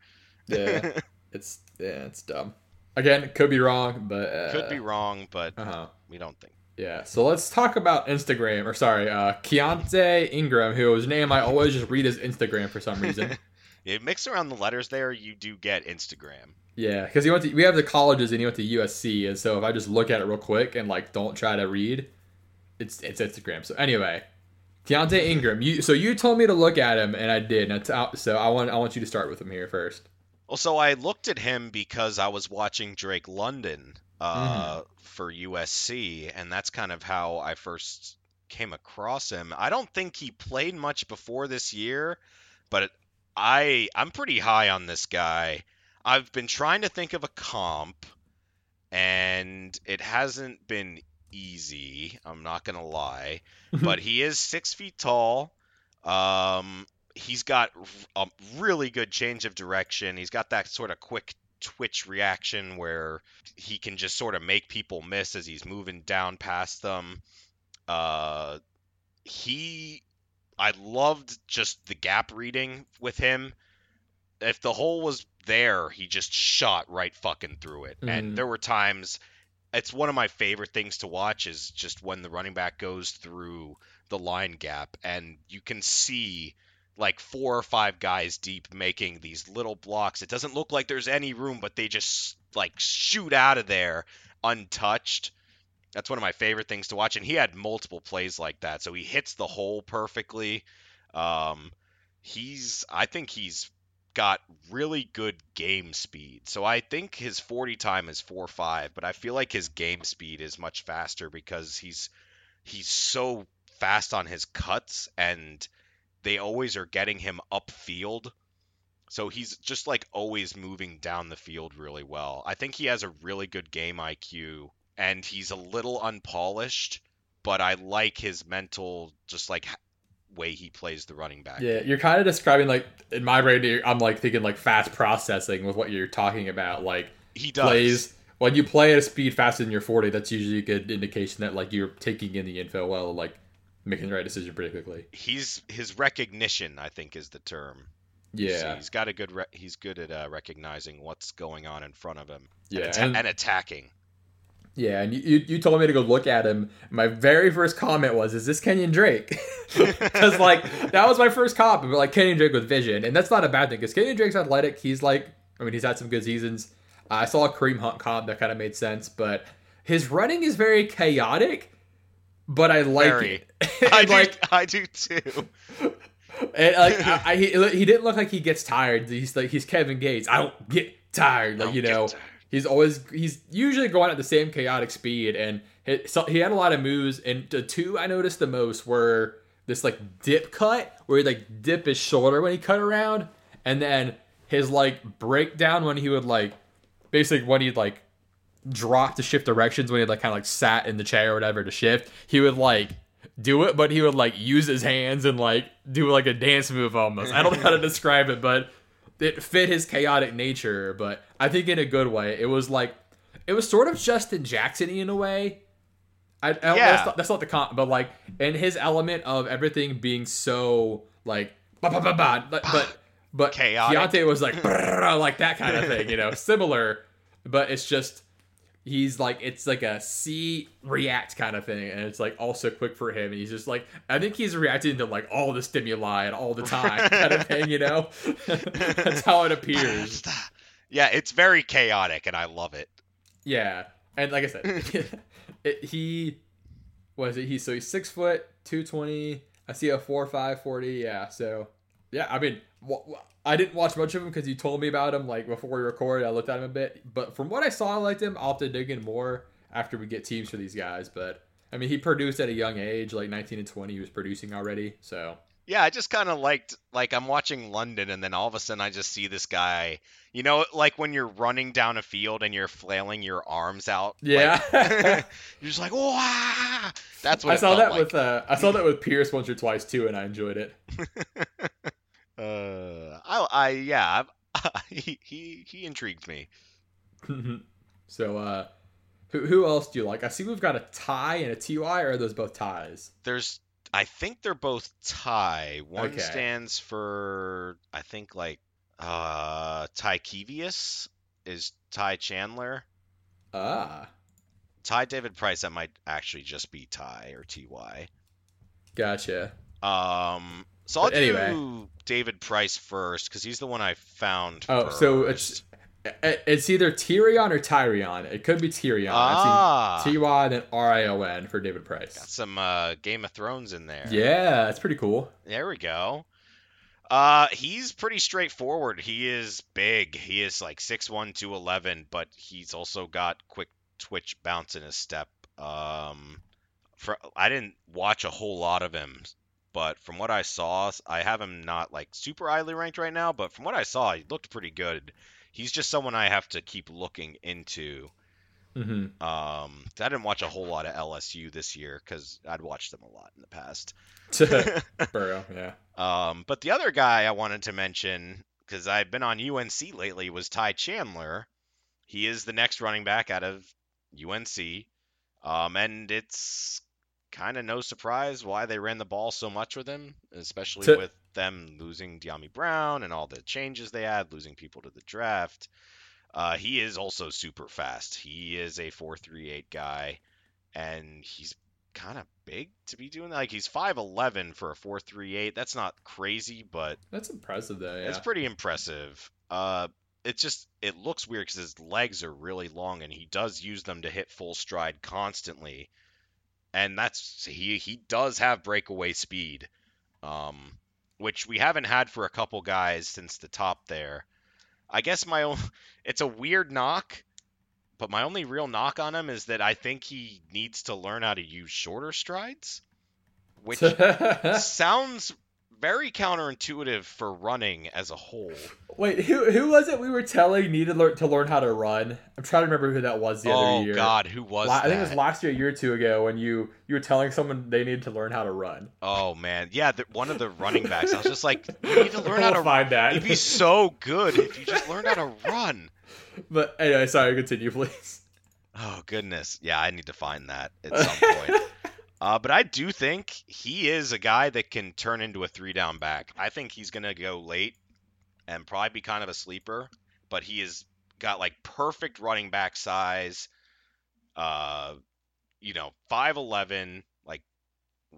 Yeah, <laughs> it's yeah, it's dumb. Again, could be wrong, but uh, Could be wrong, but Uh huh. we don't think. Yeah, so let's talk about Instagram, or sorry, uh, Keaontay Ingram, whose name I always just read as Instagram for some reason. <laughs> You mix around the letters there, you do get Instagram. Yeah, because he went to we have the colleges and he went to USC, and so if I just look at it real quick and like don't try to read, it's it's Instagram. So anyway, Keaontay Ingram, you so you told me to look at him and I did. And so I want I want you to start with him here first. Well, so I looked at him because I was watching Drake London uh, for USC, and that's kind of how I first came across him. I don't think he played much before this year, but I I'm pretty high on this guy. I've been trying to think of a comp, and it hasn't been easy. I'm not gonna lie, but he is six feet tall. Um, he's got a really good change of direction. He's got that sort of quick twitch reaction where he can just sort of make people miss as he's moving down past them. Uh, he, I loved just the gap reading with him. If the hole was there, he just shot right fucking through it. Mhm. And there were times. It's one of my favorite things to watch is just when the running back goes through the line gap and you can see like four or five guys deep making these little blocks. It doesn't look like there's any room, but they just like shoot out of there untouched. That's one of my favorite things to watch. And he had multiple plays like that. So he hits the hole perfectly. Um, he's, I think he's got really good game speed. So I think his 40 time is 4.5, but I feel like his game speed is much faster because he's he's so fast on his cuts and they always are getting him upfield. So he's just like always moving down the field really well. I think he has a really good game IQ and he's a little unpolished, but I like his mental just like way he plays the running back. Yeah, you're kind of describing like in my brain I'm like thinking like fast processing with what you're talking about like he does. plays when you play at a speed faster than your 40 that's usually a good indication that like you're taking in the info well like making the right decision pretty quickly He's his recognition, I think, is the term. yeah So he's got a good. Re- he's good at uh, recognizing what's going on in front of him. yeah and, atta- and, and attacking. Yeah and you, you told me to go look at him my very first comment was is this kenyan drake <laughs> because like that was my first comp but like kenyan drake with vision and that's not a bad thing because kenyan drake's athletic he's like i mean he's had some good seasons i saw a kareem hunt comp that kind of made sense but his running is very chaotic but i like Very. it <laughs> <laughs> I And, do. like I do too. And like I, I, he, he didn't look like he gets tired. He's like he's Kevin Gates. I don't get tired. Like Don't you know, tired. He's always he's usually going at the same chaotic speed. And he, so he had a lot of moves. And the two I noticed the most were this like dip cut where he like dip his shoulder when he cut around, and then his like breakdown when he would like basically when he'd like drop to shift directions when he like kind of like sat in the chair or whatever to shift. He would like do it, but he would like use his hands and like do like a dance move almost. I don't know how to describe it, but it fit his chaotic nature, but I think in a good way. It was like it was sort of Justin Jackson in a way. I, I Yeah. that's, not, that's not the comp, but like in his element of everything being so like ba ba ba ba, but but, but Chaotic. Keaontay was like like that kind of thing, you know, <laughs> similar, but it's just he's like it's like a C react kind of thing, and it's like also quick for him, and he's just like I think he's reacting to like all the stimuli and all the time kind of thing, you know. <laughs> That's how it <laughs> appears. Yeah, it's very chaotic, and I love it. Yeah, and like I said, <laughs> it, he was it? He so he's six foot two twenty. I see a four five forty. Yeah, so yeah, I mean, I didn't watch much of him because you told me about him like before we recorded. I looked at him a bit, but from what I saw, I liked him. I'll have to dig in more after we get teams for these guys. But I mean, he produced at a young age, like nineteen and twenty. He was producing already, so Yeah, I just kind of liked like I'm watching London, and then all of a sudden I just see this guy. You know, like when you're running down a field and you're flailing your arms out. like- yeah. <laughs> you're just like, wow. That's what I saw that like. with uh, I saw that with Pierce once or twice too, and I enjoyed it. <laughs> Uh, I, I, yeah, I, <laughs> he, he, he intrigued me. so, uh, who, who else do you like? I see we've got a tie and a TY, or are those both ties? There's, I think they're both tie. One Okay. stands for, I think like, uh, Ty Kevius is Ty Chandler. Ah, Ty Davis-Price, that might actually just be Ty or Ty. gotcha. Um, so I'll But anyway. do Davis-Price first because he's the one I found. Oh, so it's it's either Tyrion or Tyrion. It could be Tyrion. ah, I've seen Ty then R I O N for Davis-Price. got some uh, Game of Thrones in there. Yeah, that's pretty cool. There we go. Uh, he's pretty straightforward. He is big. He is like 6'1", 211, but he's also got quick twitch bounce in his step. Um, for I didn't watch a whole lot of him, but from what I saw, I have him not like super highly ranked right now. But from what I saw, he looked pretty good. He's just someone I have to keep looking into. hmm Um, I didn't watch a whole lot of LSU this year because I'd watched them a lot in the past. <laughs> <laughs> Burrow, yeah. Um, but the other guy I wanted to mention, because I've been on UNC lately, was Ty Chandler. He is the next running back out of UNC. Um, and it's kind of no surprise why they ran the ball so much with him, especially To- with them losing Dyami Brown and all the changes they had, losing people to the draft. Uh, he is also super fast. He is a 4.38 guy, and he's kind of big to be doing that. Like he's 5'11 for a 4.38. That's not crazy, but That's impressive though. Yeah. it's pretty impressive. Uh, it's just it looks weird because his legs are really long and he does use them to hit full stride constantly, and that's he he does have breakaway speed, um, which we haven't had for a couple guys since the top there. I guess my own <laughs> it's a weird knock, but my only real knock on him is that I think he needs to learn how to use shorter strides, which <laughs> sounds very counterintuitive for running as a whole. Wait, who who was it we were telling needed learn, to learn how to run? I'm trying to remember who that was the oh, other year. God, who was La- that? I think it was last year, a year or two ago, when you you were telling someone they needed to learn how to run. Oh man, yeah, the, one of the running backs. I was just like, you need to learn <laughs> how We'll to. find that. You'd be so good if you just learned how to run. But anyway, sorry, continue, please. Oh goodness, yeah, I need to find that at <laughs> some point. Uh, but I do think he is a guy that can turn into a three down back. I think he's gonna go late and probably be kind of a sleeper. But he has got like perfect running back size. Uh, you know, five eleven, like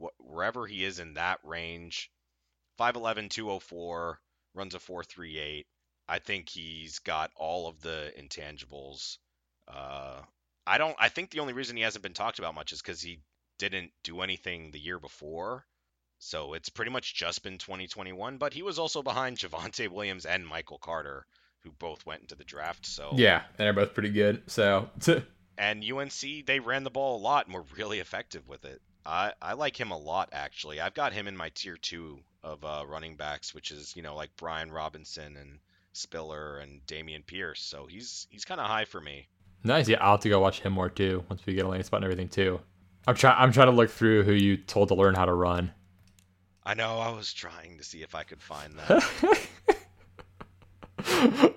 wh- wherever he is in that range, 5'11", 204, runs a four three eight. I think he's got all of the intangibles. Uh, I don't. I think the only reason he hasn't been talked about much is because he didn't do anything the year before. So it's pretty much just been 2021. But he was also behind <laughs> Javonte Williams and Michael Carter, who both went into the draft. So Yeah, they're both pretty good. So <laughs> and UNC they ran the ball a lot and were really effective with it. I I like him a lot actually. I've got him in my tier two of uh, running backs, which is you know like Brian Robinson and Spiller and Dameon Pierce. So he's he's kind of high for me. nice. Yeah, I'll have to go watch him more too once we get a landing spot and everything too. I'm trying. I'm trying to look through who you told to learn how to run. I know I was trying to see if I could find that.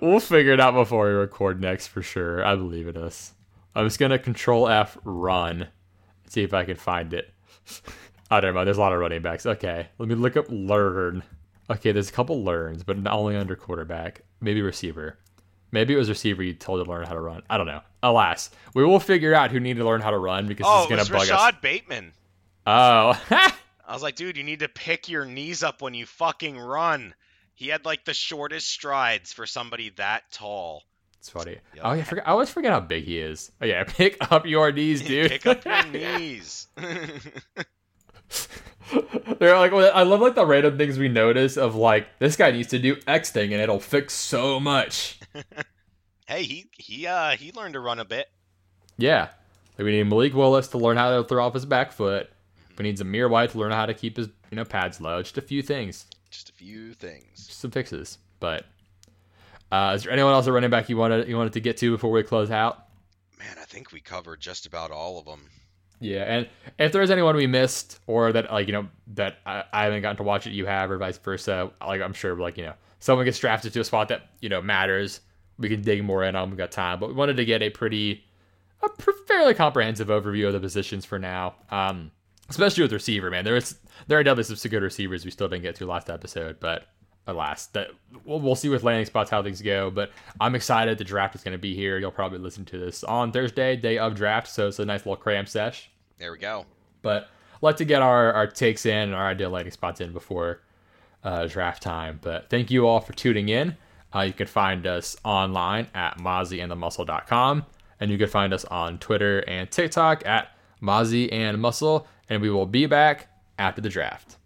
<laughs> we'll figure it out before we record next for sure. I believe in us. I'm just gonna control F run. See if I can find it. I don't know. There's a lot of running backs. Okay, let me look up learn. Okay, there's a couple learns, but not only under quarterback. Maybe receiver. Maybe it was receiver you told to learn how to run. I don't know. Alas, we will figure out who needed to learn how to run because oh, it's it gonna was bug Rashod us. Bateman. Oh, <laughs> I was like, dude, you need to pick your knees up when you fucking run. He had like the shortest strides for somebody that tall. it's funny. Yep. Oh yeah, I, forgot, I always forget how big he is. Oh yeah, <laughs> pick up your knees, dude. Pick up your <laughs> knees. They're like, I love like the random things we notice of like this guy needs to do X thing and it'll fix so much. Hey, he he uh he learned to run a bit. Yeah, like we need Malik Willis to learn how to throw off his back foot. We need Zamir White to learn how to keep his you know pads low. Just a few things, Just a few things. just some fixes. But uh, is there anyone else at running back you wanted you wanted to get to before we close out? Man, I think we covered just about all of them. Yeah, and if there's anyone we missed or that like you know that I, I haven't gotten to watch it, you have, or vice versa, like I'm sure like you know someone gets drafted to a spot that you know matters, we can dig more in on. We got time, but we wanted to get a pretty, a fairly comprehensive overview of the positions for now. Um, especially with receiver, man. There is there are definitely some good receivers we still didn't get to last episode, but alas, that we'll, we'll see with landing spots how things go. But I'm excited. The draft is going to be here. You'll probably listen to this on Thursday, day of draft, so it's a nice little cram sesh. There we go. But like to get our, our takes in and our ideal landing spots in before uh, draft time. But thank you all for tuning in. Uh, you can find us online at mozzieandthemuscle.com. And you can find us on Twitter and TikTok at Mozzie and Muscle. And we will be back after the draft.